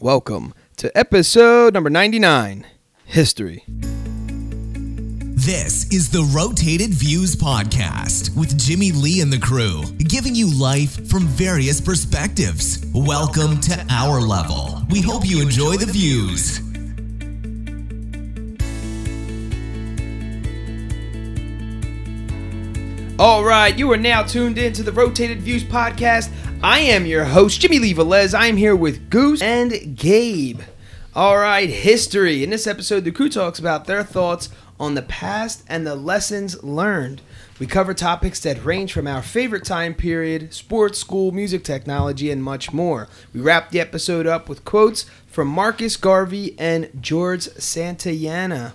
Welcome to episode number 99 History. This is the Rotated Views Podcast with Jimmy Lee and the crew, giving you life from various perspectives. Welcome to our level. We hope you enjoy the views. All right, you are now tuned in to the Rotated Views podcast. I am your host, Jimmy Lee Velez. I am here with Goose and Gabe. All right, history. In this episode, the crew talks about their thoughts on the past and the lessons learned. We cover topics that range from our favorite time period, sports, school, music, technology, and much more. We wrap the episode up with quotes from Marcus Garvey and George Santayana.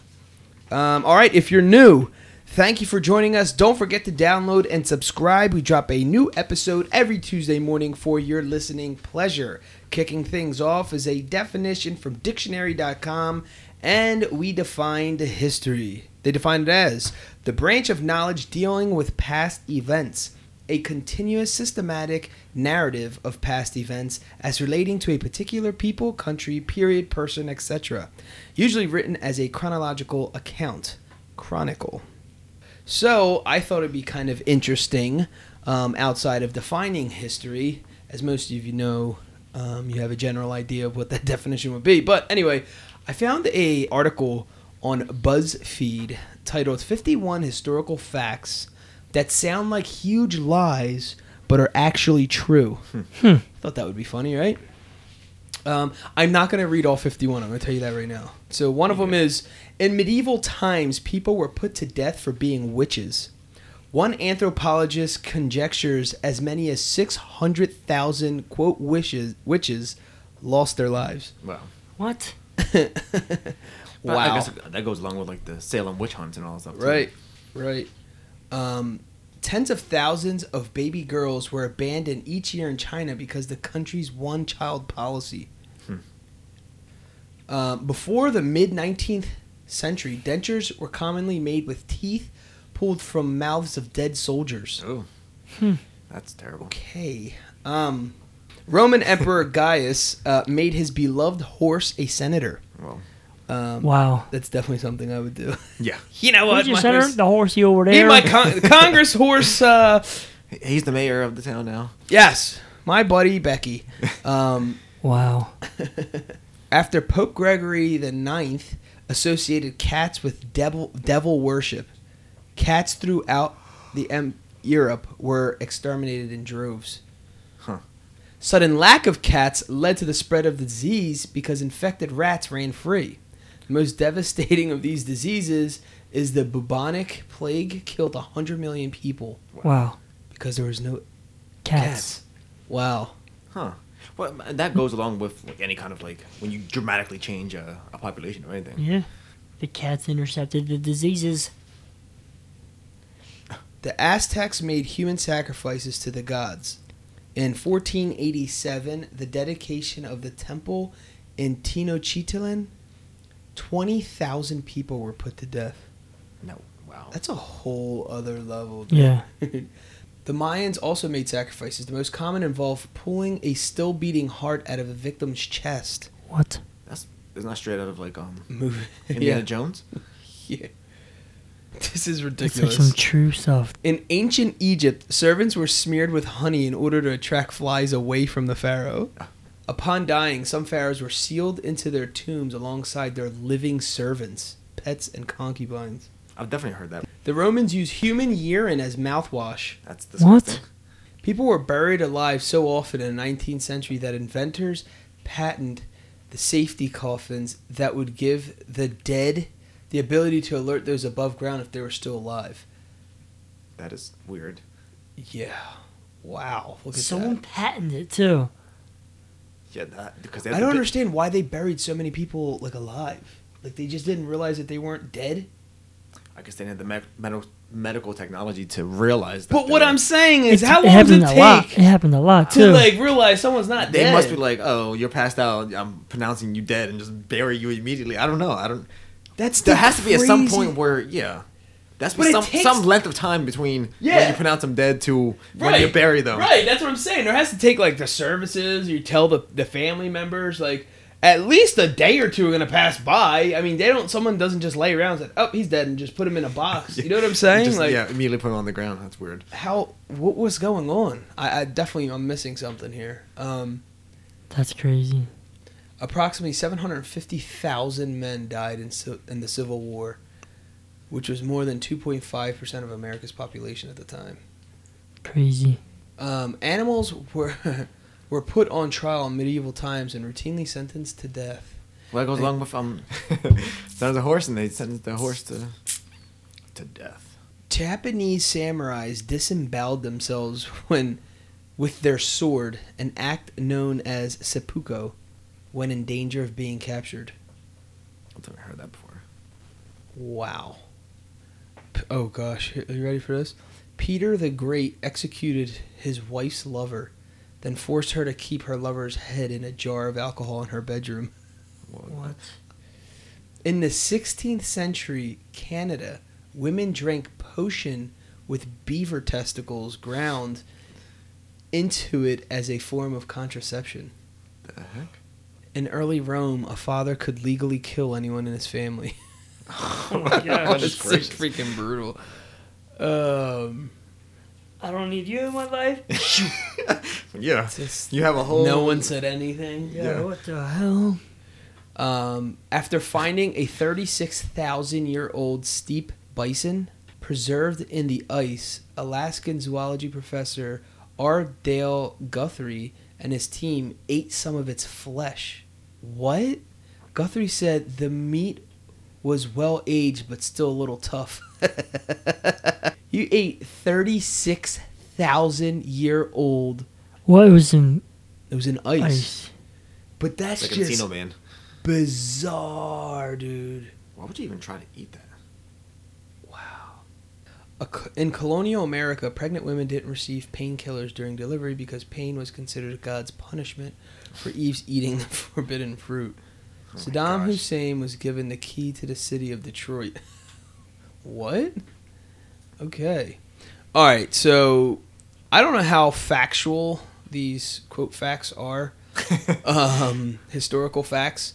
Um, all right, if you're new, thank you for joining us. Don't forget to download and subscribe. We drop a new episode every Tuesday morning for your listening pleasure. Kicking things off is a definition from dictionary.com, and we defined history. They defined it as the branch of knowledge dealing with past events, a continuous systematic narrative of past events as relating to a particular people, country, period, person, etc., usually written as a chronological account. Chronicle. So I thought it'd be kind of interesting, um, outside of defining history, as most of you know, um, you have a general idea of what that definition would be. But anyway, I found a article on BuzzFeed titled 51 Historical Facts That Sound Like Huge Lies But Are Actually True. Thought that would be funny, right? Um, I'm not going to read all 51. I'm going to tell you that right now. So one of them is in medieval times, people were put to death for being witches. One anthropologist conjectures as many as 600,000 quote wishes witches lost their lives. Wow. What? But Wow. I guess that goes along with like the Salem witch hunts and all that stuff. too. Right, right. Um, tens of thousands of baby girls were abandoned each year in China because the country's one-child policy. Hmm. Um, before the mid 19th century, dentures were commonly made with teeth pulled from mouths of dead soldiers. Oh. Hmm. That's terrible. Okay. Um, Roman Emperor Gaius uh, made his beloved horse a senator. Well, Um, Wow. That's definitely something I would do. yeah. you know what? Who's your my center? horse- The horsey over there. Be my con- Congress horse. Uh, He's the mayor of the town now. yes, my buddy Becky. Um, wow. after Pope Gregory the Ninth associated cats with devil devil worship, cats throughout the em- Europe were exterminated in droves. Huh. Sudden lack of cats led to the spread of the disease because infected rats ran free. The most devastating of these diseases is the bubonic plague killed 100 million people Wow. because there was no Cats. cats. Wow. Huh. Well, that goes along with like any kind of like when you dramatically change a, a population or anything. Yeah. The cats intercepted the diseases. The Aztecs made human sacrifices to the gods. In 1487, the dedication of the temple in Tenochtitlan, 20,000 people were put to death. No. Wow. That's a whole other level. dude. Yeah. the Mayans also made sacrifices. The most common involved pulling a still beating heart out of a victim's chest. What? That's it's not straight out of like um Move. Indiana yeah. Jones. yeah. This is It's like ridiculous. some true stuff. In ancient Egypt, servants were smeared with honey in order to attract flies away from the pharaoh. Upon dying, some pharaohs were sealed into their tombs alongside their living servants, pets, and concubines. I've definitely heard that. The Romans used human urine as mouthwash. That's What? disgusting. People were buried alive so often in the 19th century that inventors patented the safety coffins that would give the dead the ability to alert those above ground if they were still alive. That is weird. Yeah. Wow. Look at Someone that. patented it too. Yeah, that because they I don't bit- understand why they buried so many people like alive. Like they just didn't realize that they weren't dead. I guess they had the me- medical medical technology to realize that. But what I'm saying is, how long does it a lot. take It happened a lot to too. like realize someone's not They dead? They must be like, oh, you're passed out. I'm pronouncing you dead and just bury you immediately. I don't know. I don't. That's There has to be at some crazy- point where yeah, that's But be some takes- some length of time between Yeah. when you pronounce them dead to when you bury them. Right, that's what I'm saying. There has to take like the services. You tell the the family members like, at least a day or two are gonna pass by. I mean, they don't. Someone doesn't just lay around and say, "Oh, he's dead," and just put him in a box. You know what I'm saying? Just, like, yeah, immediately put him on the ground. That's weird. how? What was going on? I, I definitely I'm missing something here. Um, That's crazy. approximately 750,000 men died in ci- in the Civil War, which was more than 2.5 percent of America's population at the time. Crazy. Um, animals were were put on trial in medieval times and routinely sentenced to death. Well, that goes along with um, there's a horse, and they sentenced the horse to to death. Japanese samurais disemboweled themselves when with their sword, an act known as seppuku, when in danger of being captured. I've never heard that before. Wow. P- Oh gosh, are you ready for this? Peter the Great executed his wife's lover, then forced her to keep her lover's head in a jar of alcohol in her bedroom. What? In the 16th century, Canada, women drank potion with beaver testicles ground into it as a form of contraception. The heck? In early Rome, a father could legally kill anyone in his family. Oh my gosh. It's so freaking brutal. Um, I don't need you in my life. yeah, just- you have a whole. no one said anything. Yeah. Yeah. What the hell? Um, after finding a 36,000 year old steppe bison preserved in the ice, Alaskan zoology professor R. Dale Guthrie and his team ate some of its flesh. What? Guthrie said the meat was well aged but still a little tough. you ate 36,000 year old. What was in It was in ice. ice? But that's Like just Encino Man. bizarre, dude. Why would you even try to eat that? A In colonial America, pregnant women didn't receive painkillers during delivery because pain was considered God's punishment for Eve's eating the forbidden fruit. Oh Saddam. Hussein was given the key to the city of Detroit. what? Okay. All right, so I don't know how factual these quote facts are, um, historical facts,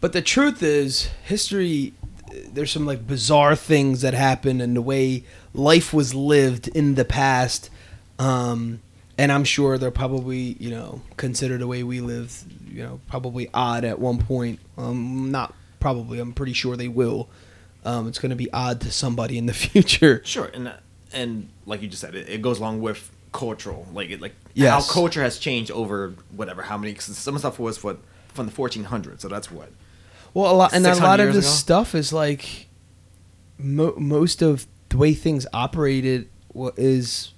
but the truth is, history. There's some like bizarre things that happen and the way life was lived in the past, um, and I'm sure they're probably you know considered the way we live, you know, probably odd at one point. Um, not probably. I'm pretty sure they will. Um, it's going to be odd to somebody in the future. Sure, and and like you just said, it, it goes along with cultural, like it, like Yes. how culture has changed over whatever how many. 'cause some stuff was what from the 1400s, so that's what. Well, a lot and a lot of this ago? stuff is like mo- most of the way things operated is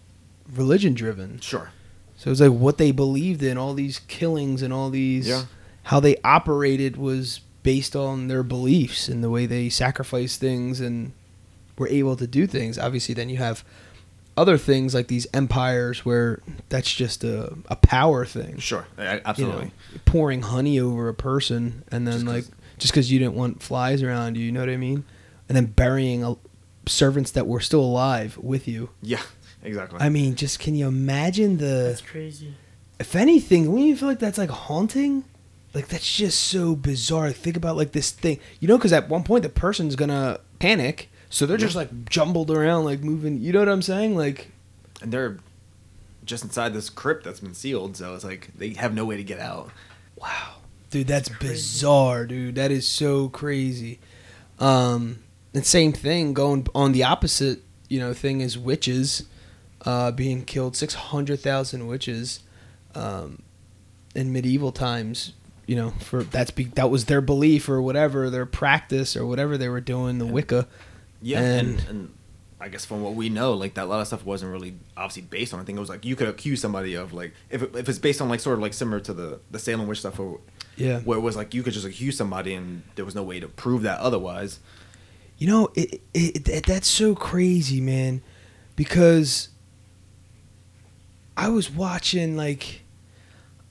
religion driven. Sure. So it's like what they believed in, all these killings and all these Yeah. how they operated was based on their beliefs and the way they sacrificed things and were able to do things. Obviously, then you have other things like these empires where that's just a, a power thing. Sure. a- You Absolutely. know, pouring honey over a person and then Just 'cause- like just because you didn't want flies around you, you know what I mean? And then burying a, servants that were still alive with you. Yeah. Exactly. I mean, just can you imagine the? That's crazy. if anything, wouldn't you feel like that's like haunting? Like that's just so bizarre. Think about like this thing, you know, because at one point the person's gonna panic, so they're just like jumbled around, like moving. You know what I'm saying? Like, and they're just inside this crypt that's been sealed, so it's like they have no way to get out. wow, dude, that's bizarre, dude. That is so crazy. Um, and same thing going on the opposite, you know, thing is witches, uh, being killed. Six hundred thousand witches, um, in medieval times. You know, for that's be, that was their belief or whatever, their practice or whatever they were doing, the And- Wicca. Yeah, and, And- and I guess from what we know, like that a lot of stuff wasn't really obviously based on. I think it was like you could accuse somebody of like if it, if it's based on like sort of like similar to the the Salem witch stuff, or Yeah. where it was like you could just accuse somebody and there was no way to prove that otherwise. You know, it, it, it that's so crazy, man, because I was watching like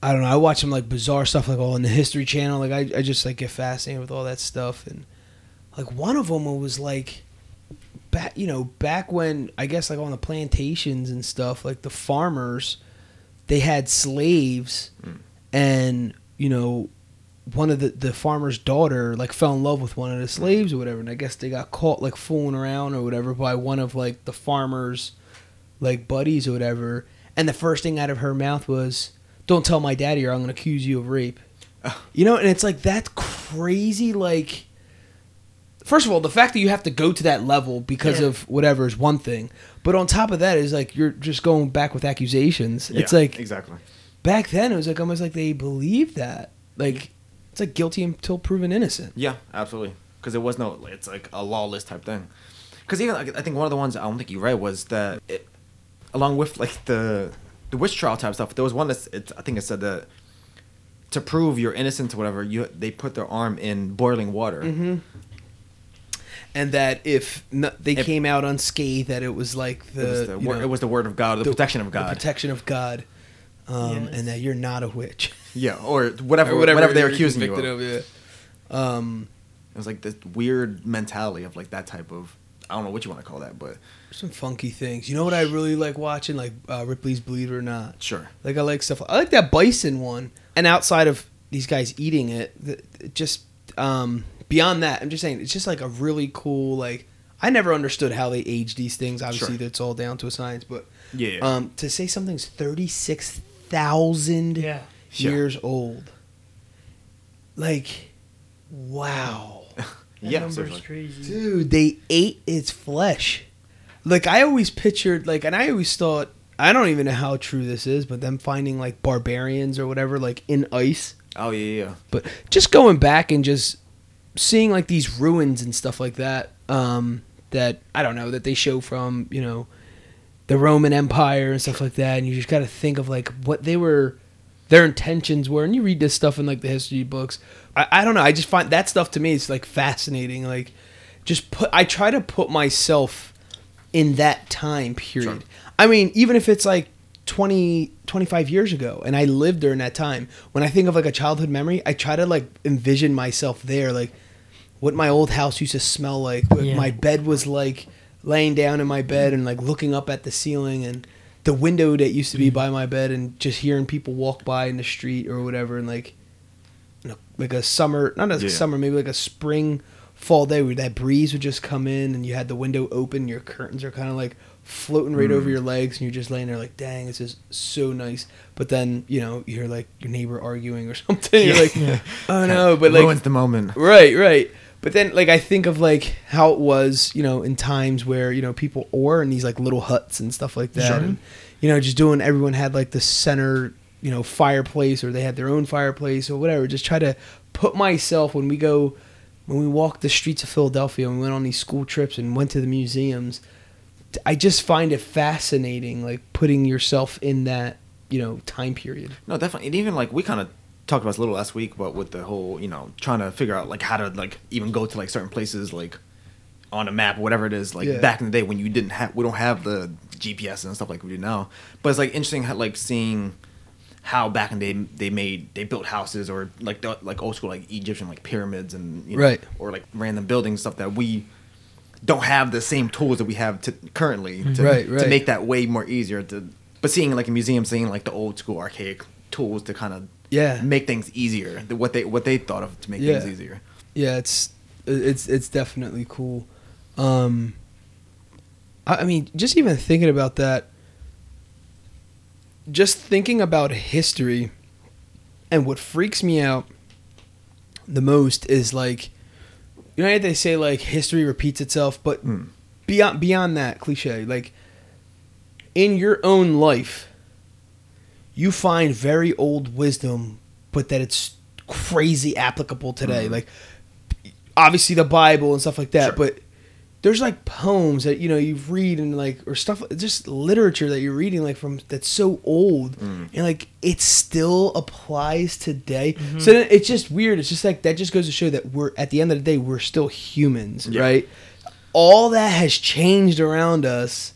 I don't know, I watch some like bizarre stuff like all in the History Channel. Like I, I just like get fascinated with all that stuff, and like one of them was like back, you know, back when I guess like on the plantations and stuff, like the farmers, they had slaves, Mm. and you know one of the the farmer's daughter like fell in love with one of the slaves or whatever, and I guess they got caught like fooling around or whatever by one of like the farmer's like buddies or whatever, and the first thing out of her mouth was, "Don't tell my daddy, or I'm gonna accuse you of rape." You know, and it's like that's crazy. Like, first of all, the fact that you have to go to that level because Yeah. of whatever is one thing, but on top of that is like you're just going back with accusations. It's like exactly. back then it was like almost like they believed that. Like it's like guilty until proven innocent. Yeah, absolutely. Because it was no, it's like a lawless type thing. Because even like, I think one of the ones I don't think you read was that it, along with like the the witch trial type stuff, there was one that's it, I think it said that to prove your innocence or whatever, you they put their arm in boiling water. Mm-hmm. And that if no, they If- came out unscathed, that it was like the, it, was the wor- know, it was the word of God, or the, protection of the God. protection of God, um, Yes. and that you're not a witch yeah, or whatever, whatever, they're you're accusing you of. convicted yeah. Um, It was like this weird mentality of like that type of I don't know what you want to call that, but some funky things. You know what I really like watching, like uh, Ripley's Believe It or Not. sure. Like I like stuff. I like that bison one. And outside of these guys eating it, the, it just um, beyond that, I'm just saying it's just like a really cool. Like I never understood how they age these things. Obviously, Sure. it's all down to a science. But Yeah. um, to say something's thirty six thousand Yeah. Yeah. years old, like wow. That yeah, number's crazy. Dude, they ate its flesh. Like I always pictured, like, and I always thought, I don't even know how true this is, but them finding like barbarians or whatever, like in ice. Oh yeah, yeah. But just going back and just seeing like these ruins and stuff like that, um, that I don't know that they show from you know the Roman Empire and stuff like that, and you just got to think of like what they were, their intentions were, and you read this stuff in like the history books. I, I don't know. I just find that stuff to me is like fascinating. Like, just put. I try to put myself in that time period. Sure. I mean, even if it's like 20, 25 years ago and I lived during that time, when I think of like a childhood memory, I try to like envision myself there, like what my old house used to smell like, what Yeah. my bed was like, laying down in my bed and like looking up at the ceiling and the window that used to be mm. by my bed and just hearing people walk by in the street or whatever and like you know, like a summer not a Yeah. summer maybe like a spring fall day where that breeze would just come in and you had the window open your curtains are kind of like floating right over mm. your legs and you're just laying there like dang this is so nice but then you know you hear like your neighbor arguing or something you're like Yeah. oh no but like ruins the moment. Right, right. But then, like, I think of like how it was, you know, in times where you know people were in these like little huts and stuff like that, Sure. and you know, just doing. Everyone had like the center, you know, fireplace, or they had their own fireplace, or whatever. Just try to put myself when we go, when we walked the streets of Philadelphia, and we went on these school trips and went to the museums. I just find it fascinating, like putting yourself in that, you know, time period. No, definitely. And even like we kind of talked about this a little last week, but with the whole, you know, trying to figure out like how to like even go to like certain places like on a map, whatever it is. Like Yeah. back in the day when you didn't have, we don't have the GPS and stuff like we do now. But it's like interesting, how, like seeing how back in the day they made they built houses or like the, like old school like Egyptian like pyramids and you know, Right. or like random buildings stuff that we don't have the same tools that we have to currently to, Right, to make that way more easier to but seeing like a museum seeing like the old school archaic tools to kind of Yeah. make things easier what they what they thought of to make Yeah. things easier yeah it's it's it's definitely cool um I, I mean just even thinking about that just thinking about history and what freaks me out the most is like you know how they say like history repeats itself but Hmm. beyond beyond that cliche like in your own life you find very old wisdom but that it's crazy applicable today Mhm. like obviously the bible and stuff like that Sure. but there's like poems that you know you read and like or stuff just literature that you're reading like from that's so old Mm. and like it still applies today so then it's just weird it's just like that just goes to show that we're at the end of the day we're still humans Yeah. right all that has changed around us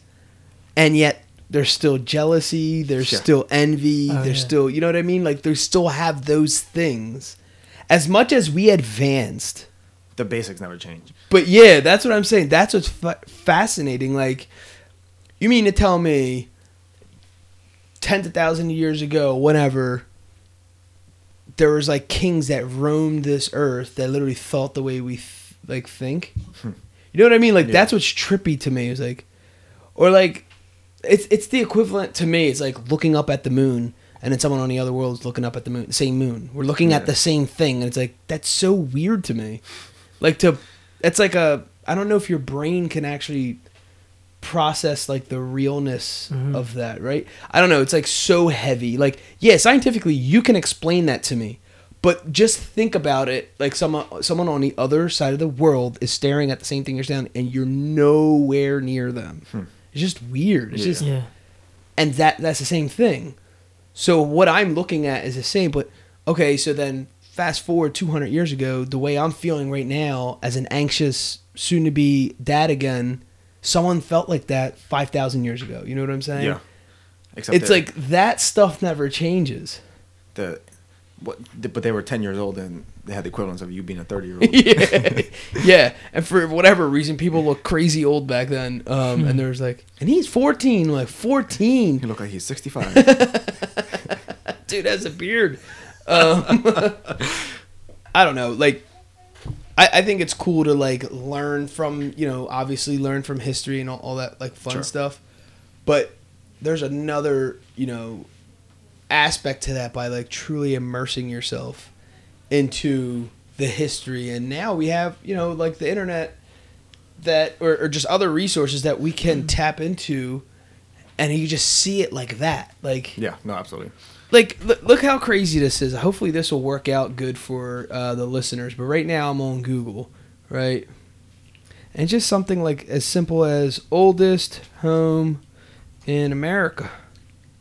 and yet there's still jealousy there's Sure. still envy Oh, there's yeah. still you know what i mean like they still have those things as much as we advanced the basics never change but yeah, that's what I'm saying. That's what's fa- fascinating. Like, you mean to tell me, ten to thousand years ago, whenever, there was like kings that roamed this earth that literally thought the way we th- like think. Hmm. You know what I mean? Like Yeah. that's what's trippy to me. Is like, or like, it's it's the equivalent to me. It's like looking up at the moon, and then someone on the other world is looking up at the moon, the same moon. We're looking at the same thing, and it's like that's so weird to me. Like to, it's like a I don't know if your brain can actually process like the realness Mhm. of that, right? I don't know. It's like so heavy. Like, yeah, scientifically you can explain that to me, but just think about it. Like someone someone on the other side of the world is staring at the same thing you're staring, and you're nowhere near them. It's just weird. It's Hmm. Yeah. just Yeah. and that that's the same thing. So what I'm looking at is the same, but okay, so then fast forward 200 years ago, the way I'm feeling right now as an anxious soon to be dad again, someone felt like that 5,000 years ago. You know what I'm saying? Yeah. Except It's like that stuff never changes. the what, the- but they were ten years old and they had the equivalence of you being a thirty year old. yeah. yeah. And for whatever reason, people look crazy old back then. Um, and there's like, and he's 14. like, 14? He looked like he's sixty five. dude has a beard. Um, I don't know. Like, I, I think it's cool to like learn from you know obviously learn from history and all, all that like fun Sure. stuff, but there's another you know aspect to that by like truly immersing yourself into the history and now we have you know like the internet that or, or just other resources that we can tap into and you just see it like that like yeah, no, absolutely. Like look, look how crazy this is. Hopefully this will work out good for uh, the listeners. But right now i'm on google right? And just something like as simple as oldest home in america.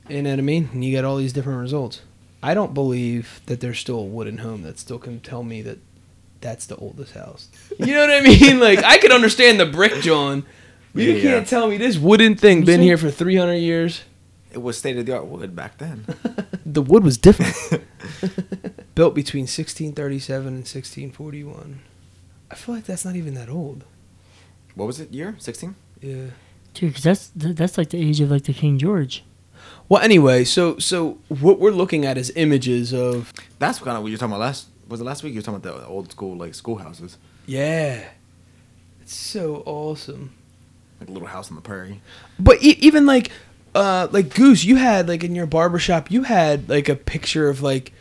You know what i mean? And you get all these different results. I don't believe that there's still a wooden home that still can tell me that that's the oldest house. You know what i mean? Like i could understand the brick john but you Yeah. can't tell me this wooden thing been here for 300 years It was state of the art wood back then. the wood was different. Built between 1637 and 1641. I feel like that's not even that old. what was it? Year sixteen? Yeah. Dude, because that's that's like the age of like the King George. Well, anyway, so so what we're looking at is images of That's kind of what you were talking about last. Was it last week? You were talking about the old school like schoolhouses, yeah. It's so awesome. like a little house on the prairie. But e- even like uh like Goose, you had like in your barbershop, you had like a picture of like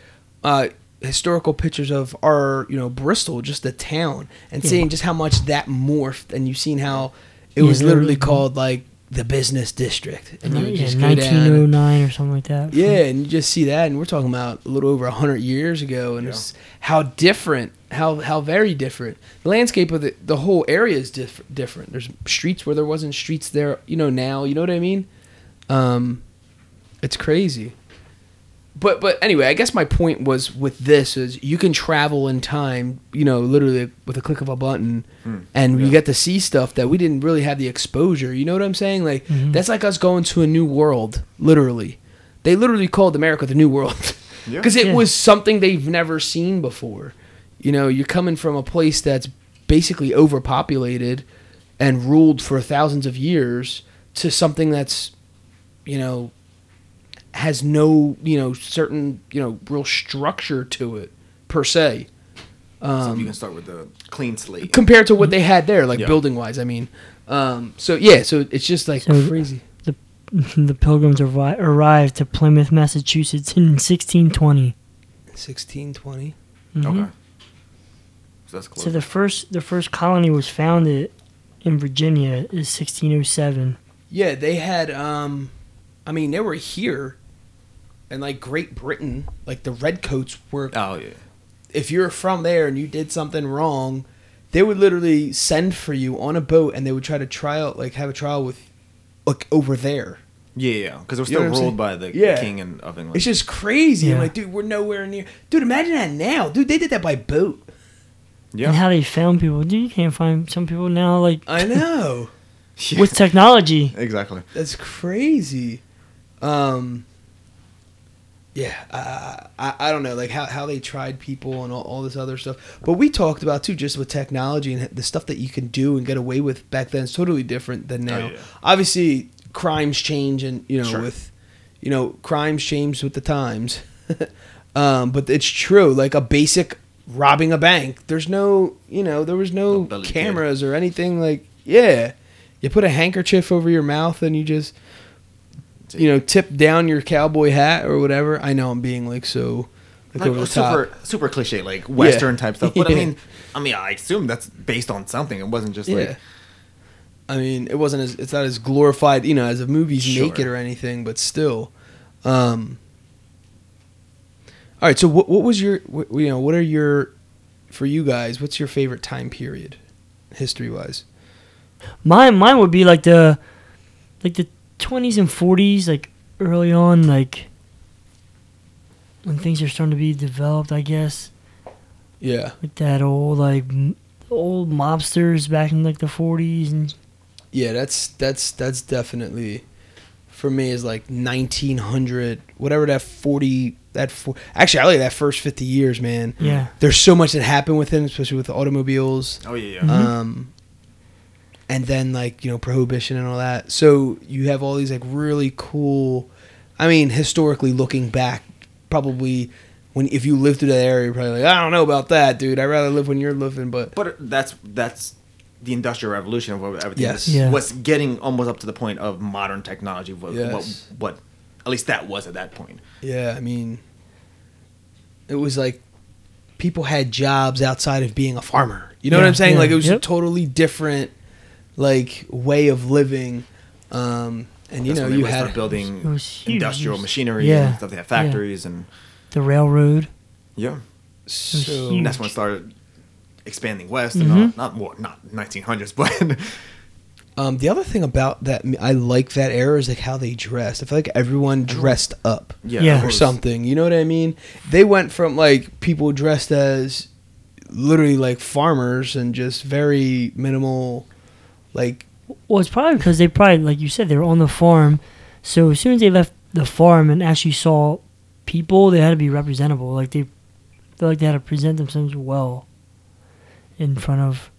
uh historical pictures of our, you know, Bristol, just the town, and Yeah. seeing just how much that morphed and you've seen how it Yeah, was literally literally. called like the business district. And you would yeah, just go down and- 1909 or something like that. yeah, and you just see that, and we're talking about a little over hundred years ago, and Yeah. it's how different, how how very different. The landscape of the the whole area is diff- different. There's streets where there wasn't streets there, you know. Now, you know what I mean? Um, it's crazy. But but anyway, I guess my point was with this is you can travel in time, you know, literally with a click of a button, Hmm. and you get to see stuff that we didn't really have the exposure. You know what I'm saying? Like Mhm. that's like us going to a new world, literally. They literally called America the New World Yeah. because it Yeah. was something they've never seen before. You know, you're coming from a place that's basically overpopulated and ruled for thousands of years to something that's, you know, has no, you know, certain, you know, real structure to it per se. so Um, you can start with the clean slate. compared to what they had there, like Yeah. building wise. I mean, um, so yeah, so it's just like So- crazy. the the Pilgrims arri- arrived to Plymouth, Massachusetts in 1620. Sixteen twenty. Mhm. Okay. So that's close. So the first the first colony was founded in Virginia is 1607. Yeah, they had. um I mean, they were here, and like Great Britain, like the redcoats were. oh yeah. If you're from there and you did something wrong, they would literally send for you on a boat, and they would try to try out, like, have a trial with, like, over there. Yeah, yeah, because it was You know still ruled by the Yeah. king and of England. It's just crazy. I'm like, dude, we're nowhere near. Dude, imagine that now, dude. They did that by boat. And yeah. how they found people. Dude, you can't find some people now like I know. with technology. exactly. That's crazy. Um, yeah, I, I I don't know, like how, how they tried people and all, all this other stuff. But we talked about too, just with technology and the stuff that you can do and get away with back then is totally different than now. Oh, yeah. Obviously, crimes change, and you know Sure. with you know crimes change with the times. Um, but it's true. Like a basic robbing a bank. There's no, you know, there was no Billy Kid. cameras or anything. Like, yeah, you put a handkerchief over your mouth and you just, you know, tip down your cowboy hat or whatever. I know I'm being like so, like, like over the top. super super cliche like western type stuff. But Yeah. I mean, I mean, I assume that's based on something. It wasn't just Yeah. like I mean, it wasn't as it's not as glorified, you know, as a movies Sure. make it or anything, but still. Um, all right, so what what was your what, you know what are your for you guys? What's your favorite time period, history wise? Mine, mine would be like the, like the twenties and forties, like early on, like when things are starting to be developed. I guess Yeah, like that old like old mobsters back in like the forties and yeah, that's that's that's definitely for me is like nineteen hundred, whatever that forty that four. Actually, I like that first fifty years, man. yeah, There's so much that happened with him, especially with the automobiles. oh yeah, yeah. Mhm. um, and then like you know prohibition and all that. So you have all these like really cool. I mean, historically looking back, probably when if you lived through that area, you're probably like, I don't know about that, dude. I'd rather live when you're living, but But that's that's the industrial revolution of what everything Yes. was, Yeah. was getting almost up to the point of modern technology. What, Yes. what, what at least that was at that point. yeah, I mean, it was like people had jobs outside of being a farmer. You know what I'm saying? yeah, Like it was a yep. totally different like way of living. Um, and you That's know when they you would had start building It was industrial It was- machinery yeah, and stuff. They had factories and the railroad. yeah, so and that's when it started expanding west and all, not more not 1900s, but Um, the other thing about that I like that era is like how they dressed. I feel like everyone dressed up yeah, Yeah. or was- something. You know what I mean? They went from like people dressed as literally like farmers and just very minimal, like Well, it's probably because they probably, like you said, they were on the farm. So as soon as they left the farm and actually saw people, they had to be representable. Like they felt like they had to present themselves well in front of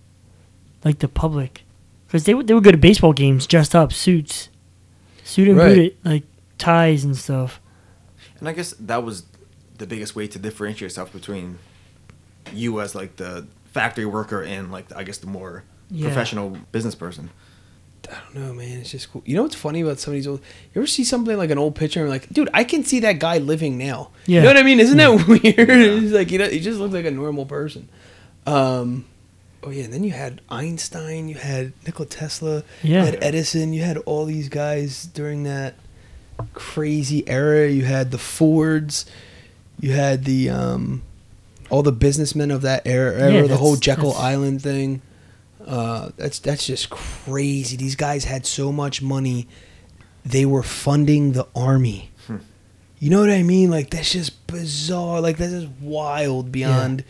like the public, because they would they would go to baseball games dressed up, suits, suit and Right. booted, like ties and stuff. And I guess that was the biggest way to differentiate yourself between you as like the factory worker and like I guess the more Yeah. professional business person. I don't know, man. It's just cool. You know what's funny about some of these old? You ever see something like an old picture and you're like, dude, I can see that guy living now. Yeah. You know what I mean? Isn't that weird? It's like you know, he just looks like a normal person. Um, oh yeah, and then you had Einstein, you had Nikola Tesla, Yeah. you had Edison, you had all these guys during that crazy era. You had the Fords, you had the um, all the businessmen of that era, era Yeah, the whole Jekyll Island thing. Uh, that's that's just crazy. These guys had so much money, they were funding the army. Hmm. You know what I mean? Like that's just bizarre. Like that's just wild beyond.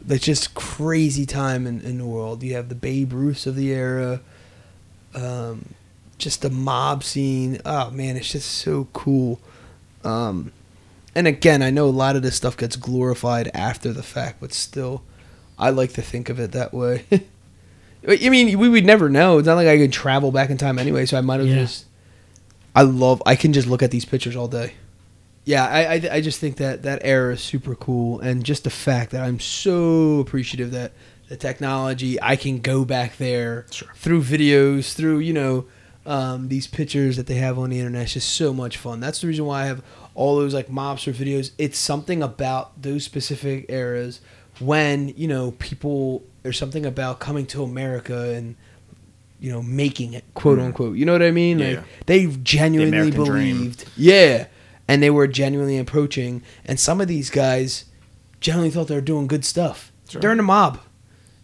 That's just crazy time in, in the world. You have the Babe Ruths of the era, um, just the mob scene. Oh man, it's just so cool. Um, and again, I know a lot of this stuff gets glorified after the fact, but still, I like to think of it that way. I mean, we would never know. It's not like I could travel back in time anyway, so I might have Yeah. just. I love. I can just look at these pictures all day. Yeah, I, I, I just think that that era is super cool, and just the fact that I'm so appreciative that the technology I can go back there Sure. through videos, through you know um, these pictures that they have on the internet. It's just so much fun. That's the reason why I have all those like mobster videos. It's something about those specific eras when you know people. There's something about coming to America and you know making it, quote unquote. You know what I mean? Yeah, like they genuinely American dream. believed. Yeah, and they were genuinely approaching. And some of these guys genuinely thought they were doing good stuff. Sure. They're in a mob,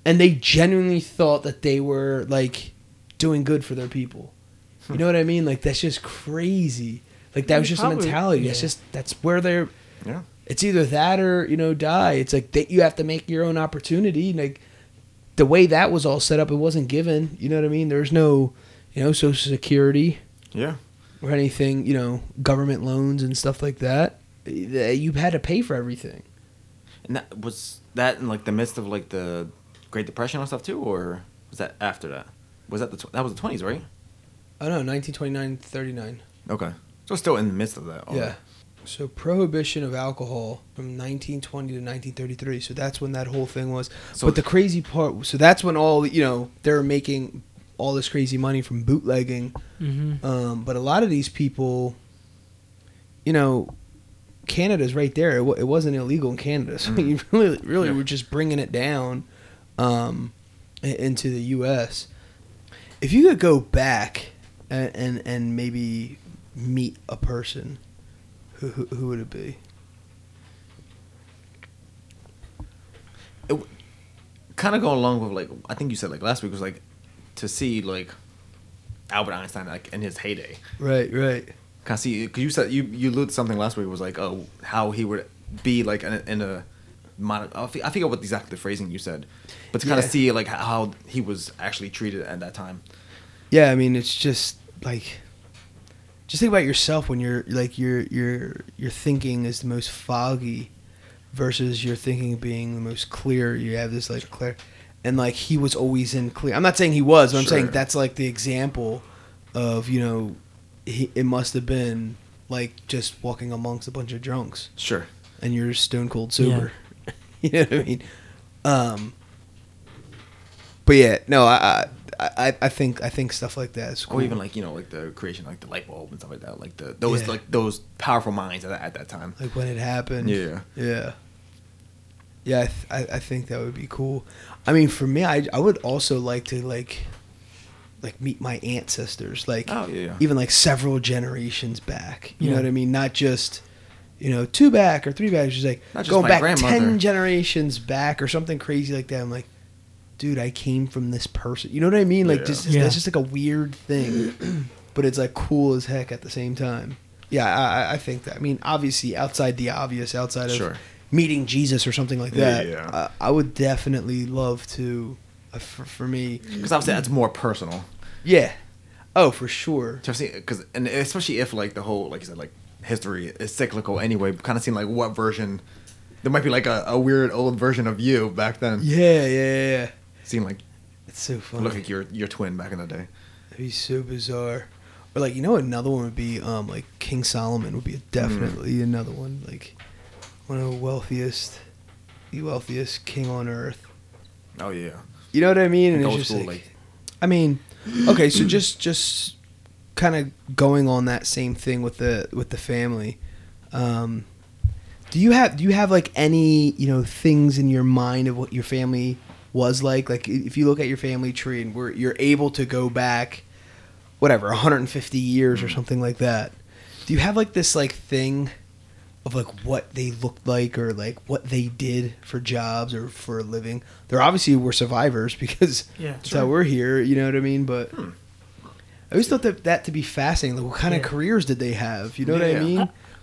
and they genuinely thought that they were like doing good for their people. You know hmm. what I mean? Like that's just crazy. Like that Yeah, was just probably- a mentality. That's just that's where they're. Yeah. It's either that or you know die. It's like that you have to make your own opportunity. Like the way that was all set up, it wasn't given. You know what I mean? There's no, you know, social security Yeah. or anything. You know, government loans and stuff like that. You had to pay for everything. And that was that in like the midst of like the Great Depression and stuff too, or was that after that? Was that the tw- that was the twenties, right? I don't know, 1929, 39. Okay. So still in the midst of that. all Yeah. that. So prohibition of alcohol from 1920 to 1933. So that's when that whole thing was. So- but the crazy part, so that's when all you know they're making all this crazy money from bootlegging. Mm-hmm. Um, but a lot of these people, you know, Canada's right there. It, it wasn't illegal in Canada, so Mm. you really, really Yeah. were just bringing it down um, into the U.S. If you could go back and and, and maybe meet a person, who, who who would it be? kind of going along with like I think you said like last week was like to see like Albert Einstein like in his heyday. Right, right. Kind of see because you said you you alluded to something last week was like oh how he would be like in a, in a mon- I fi- I forget what exactly the phrasing you said, but to kind Yeah. of see like how he was actually treated at that time. Yeah, I mean, it's just like, just think about yourself when you're like your your your thinking is the most foggy, versus your thinking being the most clear. You have this like clear, and like he was always in clear. I'm not saying he was, but I'm saying that's like the example of you know, he, it must have been like just walking amongst a bunch of drunks Sure. and you're stone cold sober. Yeah. you know what I mean? Um, but yeah, no, I, I, I, I think I think stuff like that is cool. Or even like you know like the creation like the light bulb and stuff like that. Like the those Yeah. like those powerful minds at, at that time. like when it happened. Yeah. yeah, yeah. I, th- I I think that would be cool. I mean, for me, I I would also like to like like meet my ancestors, like Oh yeah. yeah. even like several generations back. You know what I mean? Not just you know two back or three back. Just like Not just going back ten generations back or something crazy like that. I'm like, dude, I came from this person. You know what I mean? Like Yeah. just Yeah. that's just like a weird thing, but it's like cool as heck at the same time. Yeah, I, I- I think that. I mean, obviously, outside the obvious, outside of Sure. meeting Jesus or something like Yeah, that, yeah. Uh, I would definitely love to. Uh, for, for me, Because obviously that's more personal. yeah. Oh, for sure. because and especially if like the whole like you said like history is cyclical anyway kind of seem like what version there might be like a, a weird old version of you back then Yeah, yeah, yeah. Seem like It's so funny. look like your your twin back in the day That'd be so bizarre. Or like you know another one would be um like King Solomon would be definitely another one like one of the wealthiest the wealthiest king on earth. oh yeah You know what I mean? And it's just school, like, like- I mean, okay, so just just kind of going on that same thing with the with the family. Um, do you have do you have like any you know things in your mind of what your family was like? Like if you look at your family tree and where you're able to go back, whatever, 150 years or something like that. Do you have like this like thing of like what they looked like or like what they did for jobs or for a living? They're obviously were survivors because Yeah. that's how we're here. You know what I mean? But Hmm. I always thought that that to be fascinating. Like, what kind of careers did they have? You know what I mean?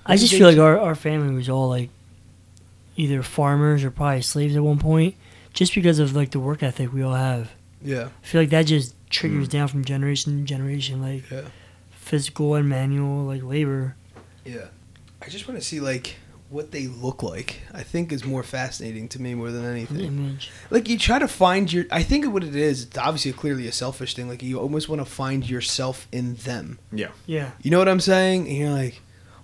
I, I just feel like our, our family was all like either farmers or probably slaves at one point, just because of like the work ethic we all have. yeah, I feel like that just triggers Mm. down from generation to generation, like yeah, physical and manual like labor. yeah. I just want to see like what they look like. I think is more fascinating to me more than anything. Image. like you try to find your i think what it is it's obviously clearly a selfish thing like you almost want to find yourself in them yeah Yeah. you know what i'm saying and you're like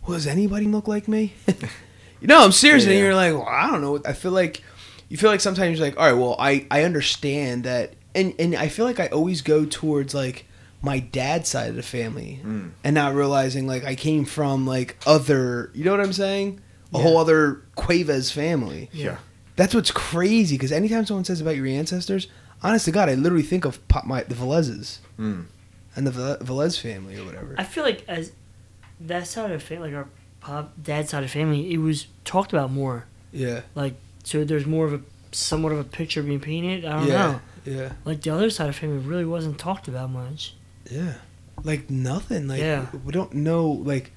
well does anybody look like me you know i'm serious and Yeah. you're like well i don't know i feel like you feel like sometimes you're like all right well i i understand that and and i feel like i always go towards like my dad's side of the family Mm. and not realizing like i came from like other you know what i'm saying a Yeah. whole other cuevas family yeah that's what's crazy because anytime someone says about your ancestors, honest to God, I literally think of pop my the Velezes Mm. and the Velez family or whatever. I feel like as that side of family, like our pop dad side of family, it was talked about more. yeah, Like so, there's more of a somewhat of a picture being painted. I don't yeah, know. yeah, Like the other side of family really wasn't talked about much. yeah. Like nothing. Like Yeah. we don't know. Like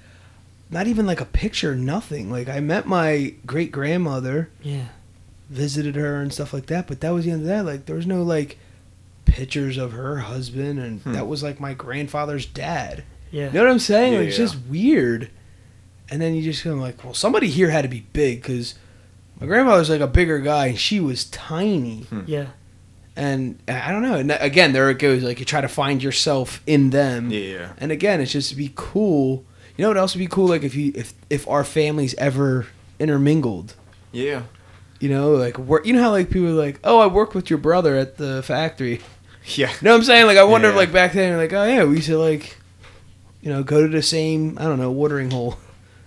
not even like a picture. Nothing. Like I met my great grandmother, Yeah. visited her and stuff like that, but that was the end of that. Like there was no like pictures of her husband, and Hmm. that was like my grandfather's dad. Yeah. You know what I'm saying? Yeah, like, it's just weird. And then you just go like, well, somebody here had to be big because my grandfather's like a bigger guy and she was tiny. Hmm. Yeah. And uh, I don't know. And uh, again, there it goes. Like you try to find yourself in them. yeah yeah And again, it's just to be cool. You know what else would be cool? Like if you if if our families ever intermingled. Yeah. You know, like work. You know how like people are like, oh, I work with your brother at the factory. Yeah. You know what I'm saying? Like I wonder if like back then, like oh yeah, we used to like, you know, go to the same I don't know watering hole.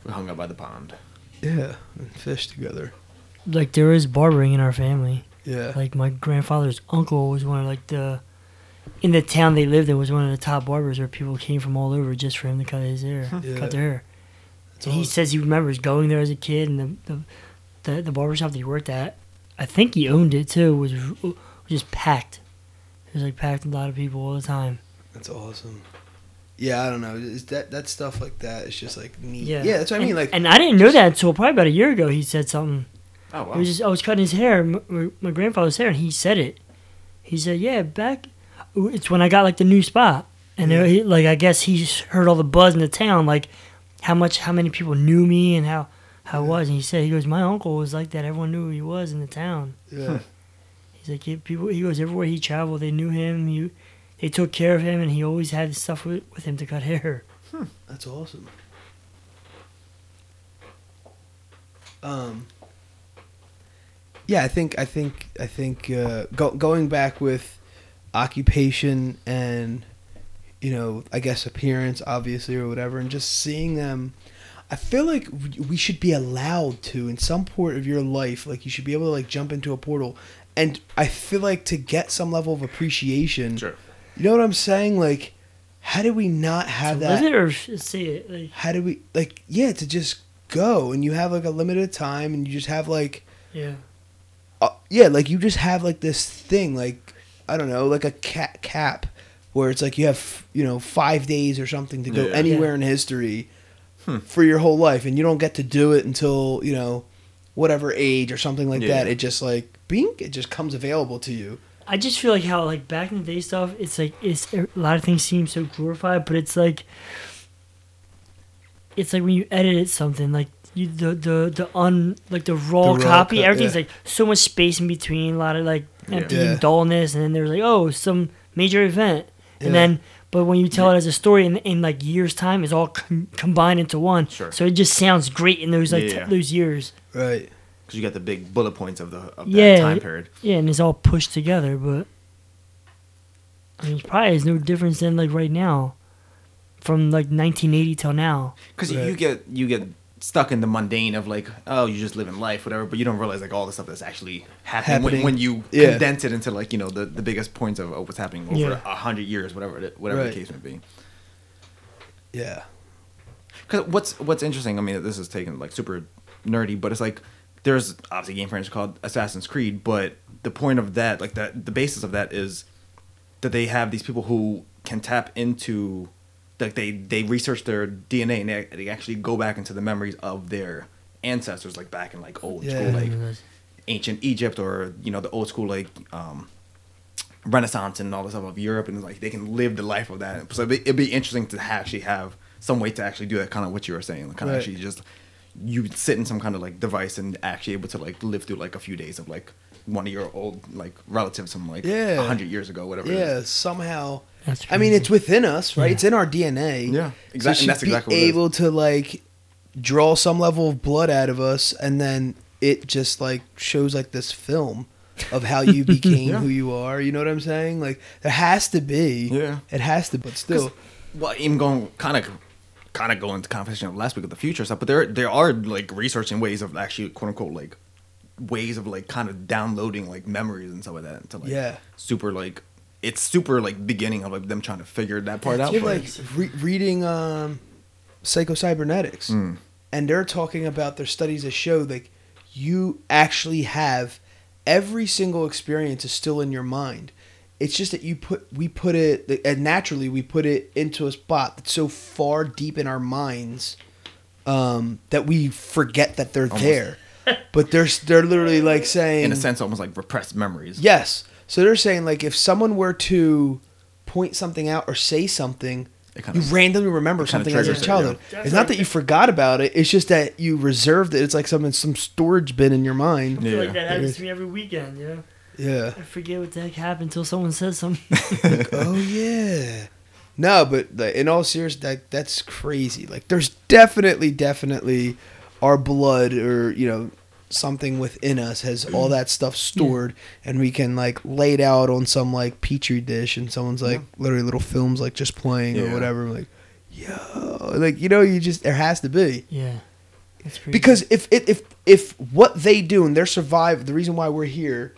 We hung out by the pond. Yeah, and fish together. Like there is barbering in our family. Yeah. Like my grandfather's uncle was one of like the in the town they lived in was one of the top barbers where people came from all over just for him to cut his hair, Yeah. cut their hair. And he says he remembers going there as a kid and the the the, the barber shop that he worked at. I think he owned it too. Was was just packed. It was like packed with a lot of people all the time. That's awesome. Yeah, I don't know. Is that that stuff like that? It's just like neat. Yeah, Yeah, that's what I mean. And- Like, and I didn't know that until probably about a year ago. He said something. Oh wow. It was just I was cutting his hair, my, my- grandfather's hair, and he said it. He said, "Yeah, back, it's when I got like the new spot, and there- he, like I guess he heard all the buzz in the town, like how much, how many people knew me and how how it was." And he said, "He goes, my uncle was like that. Everyone knew who he was in the town." yeah, He's like, yeah, people. He goes everywhere he traveled, they knew him. He, they took care of him, and he always had stuff with, with him to cut hair. Hmm, that's awesome. Um. Yeah, I think I think I think uh, go, going back with occupation and you know I guess appearance obviously or whatever and just seeing them I feel like we- we should be allowed to in some part of your life like you should be able to like jump into a portal and I feel like to get some level of appreciation Sure. you know what I'm saying like how do we not have to that live it or sh- say it. Like, how do we like yeah to just go and you have like a limited time and you just have like yeah, uh, yeah like you just have like this thing like i don't know like a cat cap where it's like you have you know five days or something to go Yeah. anywhere Yeah. in history Hmm. for your whole life and you don't get to do it until you know whatever age or something like Yeah. that it just like bink it just comes available to you I just feel like how like back in the day stuff, it's like it's a lot of things seem so glorified, but it's like it's like when you edit something like you the the the un like the raw, The raw copy, cut, everything's yeah. like so much space in between, a lot of like empty Yeah. and dullness, and then there's like oh some major event, Yeah. and then but when you tell it as a story in, in like years time, it's all com- combined into one. Sure. So it just sounds great in those like t- Yeah. those years. right Because you got the big bullet points of the of Yeah. time period. Yeah, and it's all pushed together, but I mean, probably is no difference than like right now, from like 1980 till now. Because Right. you get you get stuck in the mundane of like, oh, you just live in life, whatever. But you don't realize like all the stuff that's actually happening, Happening. When, when you Yeah. condense it into like you know the, the biggest points of, of what's happening over Yeah. a hundred years, whatever it, whatever Right. the case may be. yeah Because what's what's interesting, I mean, this is taken like super nerdy, but it's like there's obviously a game franchise called Assassin's Creed, but the point of that, like that, the basis of that is that they have these people who can tap into, like they they research their DNA and they, they actually go back into the memories of their ancestors, like back in like old Yeah. school, like ancient Egypt or you know the old school like um, Renaissance and all this stuff of Europe, and like they can live the life of that. So it'd be, it'd be interesting to actually have some way to actually do that, kind of what you were saying, like kind of Right. actually just you sit in some kind of like device and actually able to like live through like a few days of like one of your old like relatives from like Yeah. a hundred years ago, whatever. yeah is. somehow That's I mean, it's within us, right? Yeah. It's in our DNA. Yeah, exactly. she'd that's be exactly what it is. able to like draw some level of blood out of us, and then it just like shows like this film of how you became Yeah. who you are. You know what I'm saying? Like there has to be. Yeah. It has to, but still. well, even going kind of kind of going into conversation of last week with the future stuff, but there there are like researching ways of actually quote unquote like ways of like kind of downloading like memories and stuff like that to like Yeah. super like it's super like beginning of like them trying to figure that part out. You're like re- reading um, psychocybernetics, Mm. and they're talking about their studies that show like you actually have every single experience is still in your mind. It's just that you put we put it and naturally we put it into a spot that's so far deep in our minds um, that we forget that they're Almost. there. but they're they're literally like saying in a sense almost like repressed memories. Yes. So they're saying like if someone were to point something out or say something, It kinda- you randomly remember something as a triggers it, childhood. yeah. It's not that you forgot about it. It's just that you reserved it. It's like some some storage bin in your mind. I feel like Yeah. that happens to me every weekend. You know, Yeah. I forget what the heck happened until someone says something. oh yeah. No, but like, in all seriousness, that that's crazy. Like, there's definitely, definitely, our blood or you know something within us has all that stuff stored, and we can like lay it out on some like petri dish, and someone's like literally little films like just playing or whatever. Like, yo, like you know, you just there has to be Yeah. Because if if if if what they do and their survive, the reason why we're here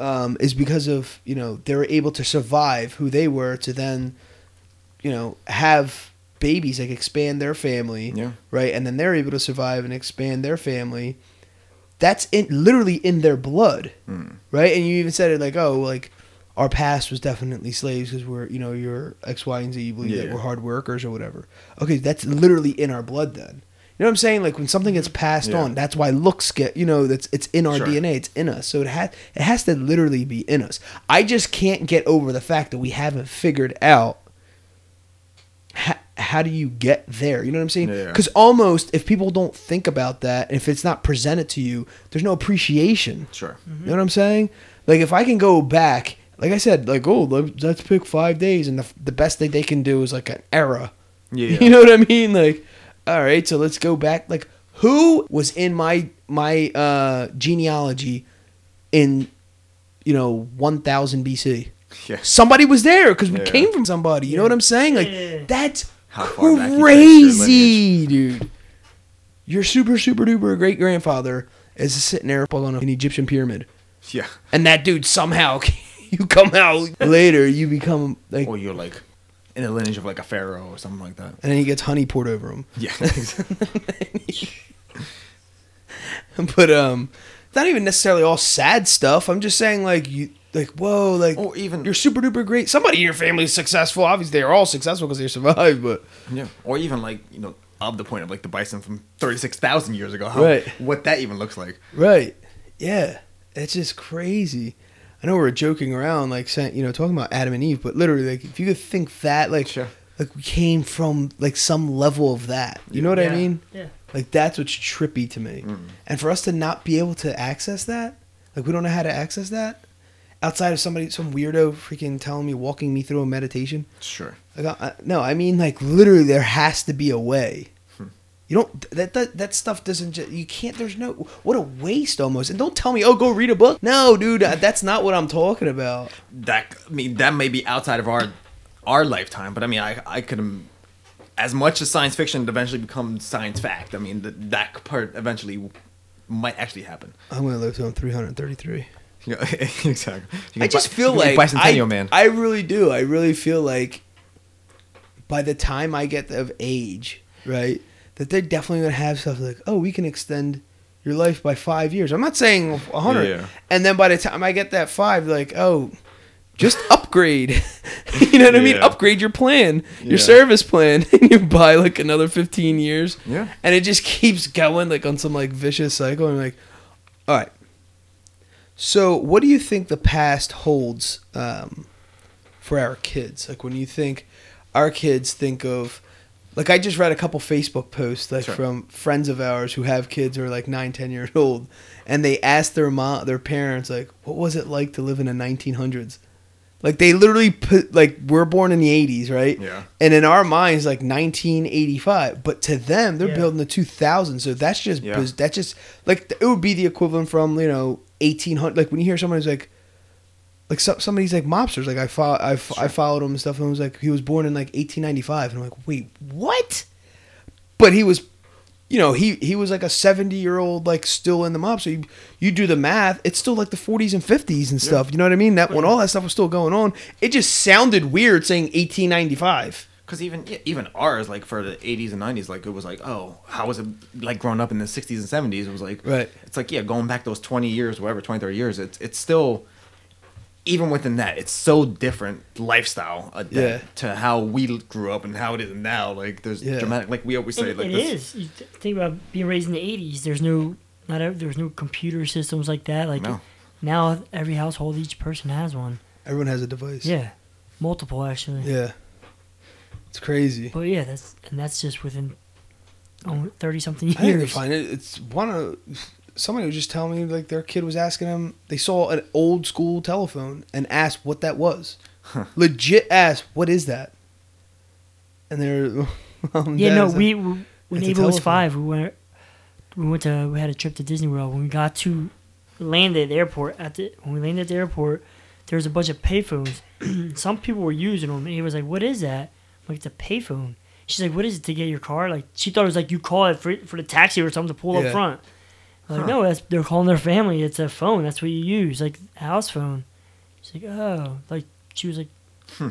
um, is because of you know they were able to survive who they were to then you know have babies like expand their family Yeah. right and then they're able to survive and expand their family that's in literally in their blood Mm. right? And you even said it like oh like our past was definitely slaves because we're you know you're x y and z you believe that we're hard workers or whatever. Okay that's literally in our blood then. You know what i'm saying? Like when something gets passed Yeah. on that's why looks get you know that's it's in our Sure. dna it's in us. So it has it has to literally be in us. I just can't get over the fact that we haven't figured out how, how do you get there you know what i'm saying Yeah. because almost if people don't think about that if it's not presented to you there's no appreciation Sure. you know what I'm saying? Like if I can go back, like I said, like oh let- let's pick five days, and the the best thing they can do is like an era. Yeah. You know what I mean? Like, all right, so let's go back. Like, who was in my my uh, genealogy in you know 1000 BC? Yeah. Somebody was there because we Yeah. came from somebody. You know what I'm saying? Like Yeah. that's How far back you crazy, dude. Your super super duper great grandfather is sitting there on an Egyptian pyramid, Yeah. and that dude somehow you come out later, you become like, Or you're like in the lineage of like a pharaoh or something like that. and then he gets honey poured over him. Yeah. but um, not even necessarily all sad stuff. I'm just saying like you. Like whoa, like Or even- you're super duper great. Somebody in your family is successful. Obviously, they're all successful because they survived. But yeah. Or even like you know of the point of like the bison from thirty six thousand years ago. How, Right. What that even looks like. Right. Yeah. It's just crazy. I know we're joking around, like saying, you know, talking about Adam and Eve, but literally, like, if you could think that, like, Sure. like we came from like some level of that. You know what I mean? Yeah. Like that's what's trippy to me. And for us to not be able to access that, like we don't know how to access that, outside of somebody, some weirdo freaking telling me, walking me through a meditation. Sure. Like, I, no, I mean, like literally, there has to be a way. You don't that, that that stuff doesn't just you can't there's no what a waste almost and don't tell me oh go read a book no dude uh, that's not what I'm talking about That I mean that may be outside of our our lifetime, but I mean I I could as much as science fiction eventually becomes science fact. I mean that that part eventually might actually happen. I'm gonna live to I'm 333 Yeah, exactly. You I just feel like be I, man. I really do. I really feel like by the time I get of age, right, that they're definitely gonna have stuff like, oh, we can extend your life by five years. I'm not saying a hundred. Yeah. And then by the time I get that five, like, oh, just upgrade. you know what I mean? Upgrade your plan, your Yeah. service plan, and you buy like another 15 years. Yeah. And it just keeps going like on some like vicious cycle. And like, all right. So, what do you think the past holds um, for our kids? Like, when you think our kids think of, like, I just read a couple Facebook posts like Sure. from friends of ours who have kids who are like nine, ten years old, and they asked their mom, their parents, like, what was it like to live in the 1900s? Like, they literally put like we're born in the 80s, right? Yeah. And in our minds, like 1985, but to them, they're Yeah. building the 2000s. So that's just Yeah. that's just like it would be the equivalent from you know 1800. Like when you hear someone who's like, like some, somebody's like mobsters. Like I I, f- I followed him and stuff, and it was like he was born in like 1895, and I'm like, wait, what? But he was, you know, he he was like a 70 year old, like still in the mob. So you you do the math, it's still like the 40s and 50s and stuff. You know what I mean? That when all that stuff was still going on, it just sounded weird saying 1895. Because even yeah, even ours, like for the '80s and '90s, like it was like, oh, how was it like growing up in the '60s and '70s? It was like, Right. It's like yeah, going back those 20 years, whatever, 20, 30 years. It's it's still, even within that, it's so different lifestyle uh, Yeah. to how we grew up and how it is now. Like there's Yeah. dramatic, like we always say, It, like it this, is. You th- think about being raised in the '80s. There's no not ev- there's no computer systems like that. Like No. now, every household, each person has one. Everyone has a device. Yeah, multiple actually. Yeah. It's crazy. But yeah, that's and that's just within oh, thirty something years. I think they years. find it. It's one of somebody was just telling me like their kid was asking them. They saw an old school telephone and asked what that was. Legit asked, "What is that?" and they're mom and Yeah, no, is like- we we- when It's Ava was five, we went we went to we had a trip to Disney World. When we got to land at the airport at the when we landed at the airport, there was a bunch of payphones. Some people were using them. And Ava was like, "What is that?" I'm like, "It's a payphone." She's like, "What is it to get your car?" Like she thought it was like you call it for for the taxi or something to pull Yeah. up front. I'm like, Huh. no, that's they're calling their family. It's a phone. That's what you use, like house phone. She's like, oh, like she was like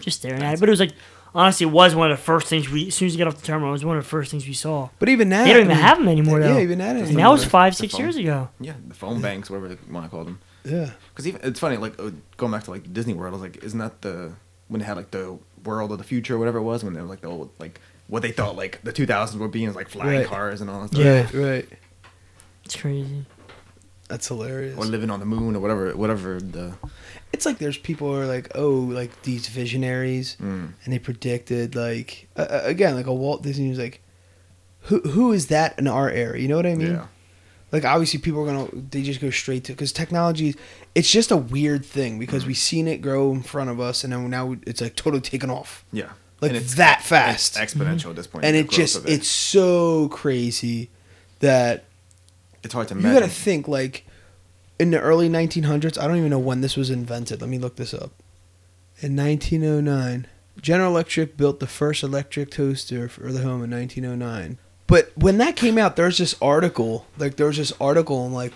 just staring at it. But it was like honestly, it was one of the first things we. As soon as you get off the terminal, it was one of the first things we saw. But even now, They don't I even mean, have them anymore, though. Yeah, even that. And that was five, six phone. years ago. Yeah, the phone banks, whatever you want to call them. Yeah. Because even it's funny, like uh, going back to like Disney World, I was like, isn't that the when they had like the World of the Future, or whatever it was, when they were like the old like what they thought like the 2000s would be, is like flying Right. cars and all that stuff, Yeah. Right. Right. It's crazy. That's hilarious. or living on the moon or whatever, whatever the it's like there's people who are like, oh, like these visionaries, Mm. and they predicted like uh, uh, again, like a Walt Disney was like, who who is that in our era? You know what I mean? yeah, Like obviously people are gonna they just go straight to because technology, it's just a weird thing because we've seen it grow in front of us and then now it's like totally taken off. yeah, Like And it's that it's fast. exponential mm-hmm. at this point. point, and it just it. it's so crazy that it's hard to you imagine. got to think like in the early 1900s. I don't even know when this was invented. Let me look this up. In 1909, General Electric built the first electric toaster for the home in 1909. But when that came out, there's this article. Like there was this article, and like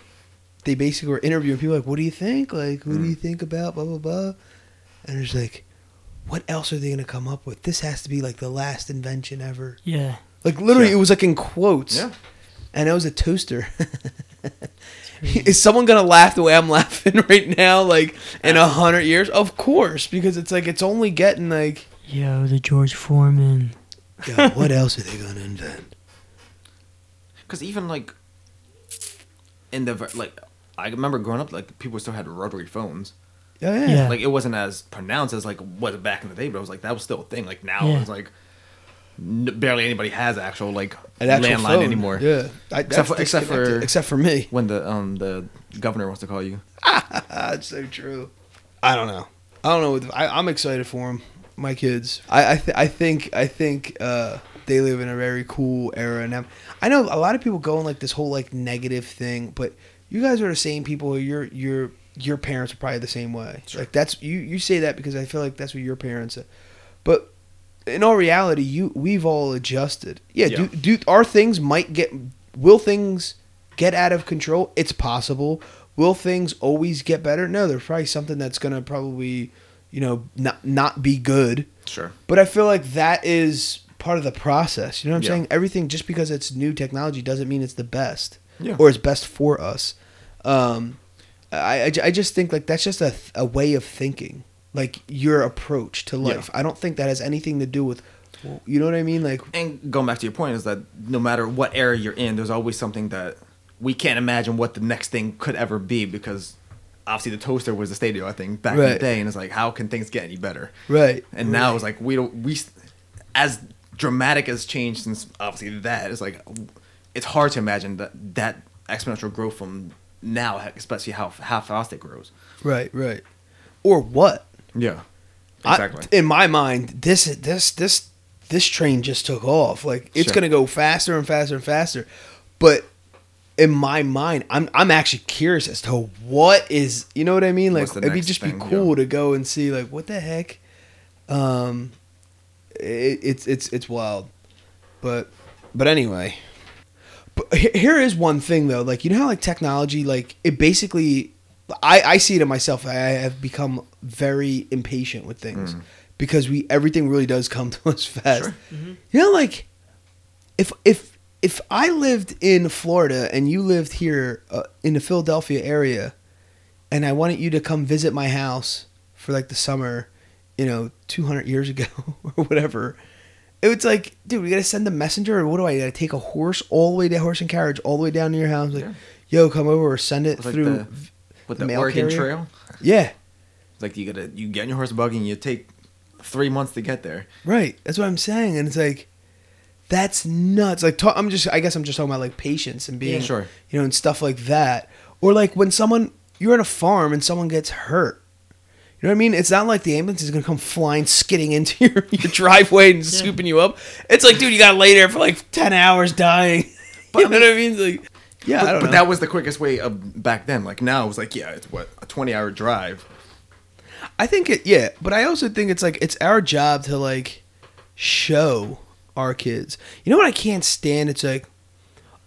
they basically were interviewing people. Like, what do you think? Like, what do you mm. think about blah blah blah? And it's like, what else are they gonna come up with? This has to be like the last invention ever. Yeah. Like literally, Yeah. it was like in quotes yeah, and it was a toaster. Is someone gonna laugh the way I'm laughing right now? Like in a hundred years, of course, because it's like it's only getting like, Yo, the George Foreman. yo, what else are they gonna invent? Because even like in the like, I remember growing up, like people still had rotary phones. Oh yeah, Yeah. Like it wasn't as pronounced as like was it back in the day, but it was like that was still a thing. Like now Yeah. it's like n- barely anybody has actual like an actual landline phone. anymore. Yeah, I, Except that's for- except for- disconnected. except for me. When the um the governor wants to call you. That's so true. I don't know. I don't know. I, I'm excited for them. My kids. I I, th- I think I think uh, they live in a very cool era, and I'm, I know a lot of people go in like this whole like negative thing, but you guys are the same people. Your your your parents are probably the same way. Like that's you you say that because I feel like that's what your parents. Are. But in all reality, you we've all adjusted. Yeah, Yeah. Do, do our things might get will things get out of control? It's possible. Will things always get better? No, there's probably something that's gonna probably, you know, not not be good. Sure. But I feel like that is part of the process. You know what I'm Yeah. saying? Everything just because it's new technology doesn't mean it's the best Yeah. or it's best for us. Um, I, I, I just think like that's just a, a way of thinking, like your approach to Yeah. life. I don't think that has anything to do with, you know what I mean? Like And going back to your point is that no matter what era you're in, there's always something that we can't imagine what the next thing could ever be because obviously the toaster was the stadio, I think, back in Right. the day, and it's like how can things get any better? right, And now it's like we don't we as dramatic has changed since obviously that is like it's hard to imagine that that exponential growth from now, especially how how fast it grows. right, right, or what? Yeah, I- exactly. in my mind, this this this this train just took off. Like it's Sure. gonna go faster and faster and faster. But in my mind, I'm I'm actually curious as to what is you know what I mean. Like it'd be just thing, be yeah. cool to go and see like what the heck. Um, it, it's it's it's wild, but but anyway. But here is one thing though, like you know how like technology, like it basically, I I see it in myself. I have become very impatient with things because we everything really does come to us fast. Sure. You know, like if if if I lived in Florida and you lived here uh, in the Philadelphia area, and I wanted you to come visit my house for like the summer, you know, two hundred years ago or whatever. It was like, dude, we gotta send a messenger, or what do I gotta take a horse all the way to horse and carriage all the way down to your house? Like, Yeah. yo, come over or send it like through. the- With the the, mail Oregon carrier? Trail, yeah, it's like you gotta you get on your horse buggy and you take three months to get there. right. That's what I'm saying, and it's like, that's nuts. Like, ta- I'm just, I guess I'm just talking about like patience and being, Yeah. Sure. you know, and stuff like that. Or like when someone you're on a farm and someone gets hurt. You You know what I mean? It's not like the ambulance is gonna come flying, skidding into your, your driveway and scooping you up. It's like, dude, you gotta lay there for like ten hours dying. you know what I mean? Like, yeah, I But, don't but know. that was the quickest way of back then. Like now, it was like yeah, it's what a twenty-hour drive. I think it, yeah, but I also think it's like it's our job to like show our kids. You know what I can't stand? It's like,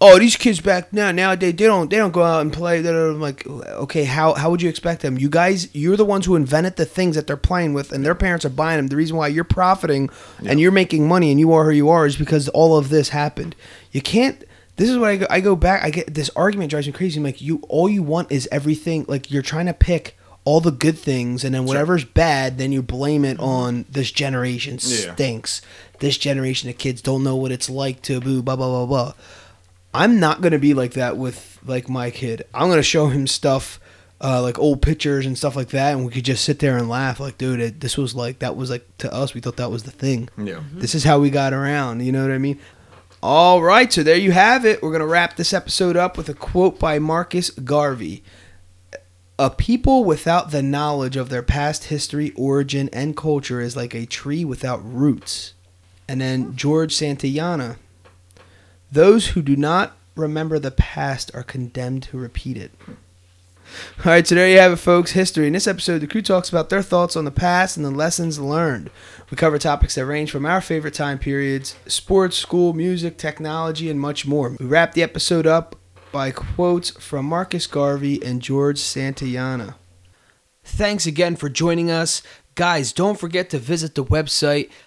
oh, these kids back now nowadays they don't they don't go out and play. They're like, okay, how how would you expect them? You guys, you're the ones who invented the things that they're playing with, and their parents are buying them. The reason why you're profiting and you're making money and you are who you are is because all of this happened. You can't. This is what I go, I go back. I get this argument drives me crazy. I'm like, you all you want is everything. Like you're trying to pick all the good things, and then whatever's bad, then you blame it mm-hmm. on this generation Yeah. stinks. This generation of kids don't know what it's like to boo blah blah blah blah. I'm not gonna be like that with like my kid. I'm gonna show him stuff. Uh, like old pictures and stuff like that, and we could just sit there and laugh. Like, dude, it, this was like that was like to us. We thought that was the thing. Yeah. This is how we got around. You know what I mean? All right, so there you have it. We're going to wrap this episode up with a quote by Marcus Garvey. A people without the knowledge of their past history, origin, and culture is like a tree without roots. And then George Santayana. Those who do not remember the past are condemned to repeat it. All right, so there you have it, folks. History. In this episode, the crew talks about their thoughts on the past and the lessons learned. We cover topics that range from our favorite time periods, sports, school, music, technology, and much more. We wrap the episode up by quotes from Marcus Garvey and George Santayana. Thanks again for joining us. Guys, don't forget to visit the website,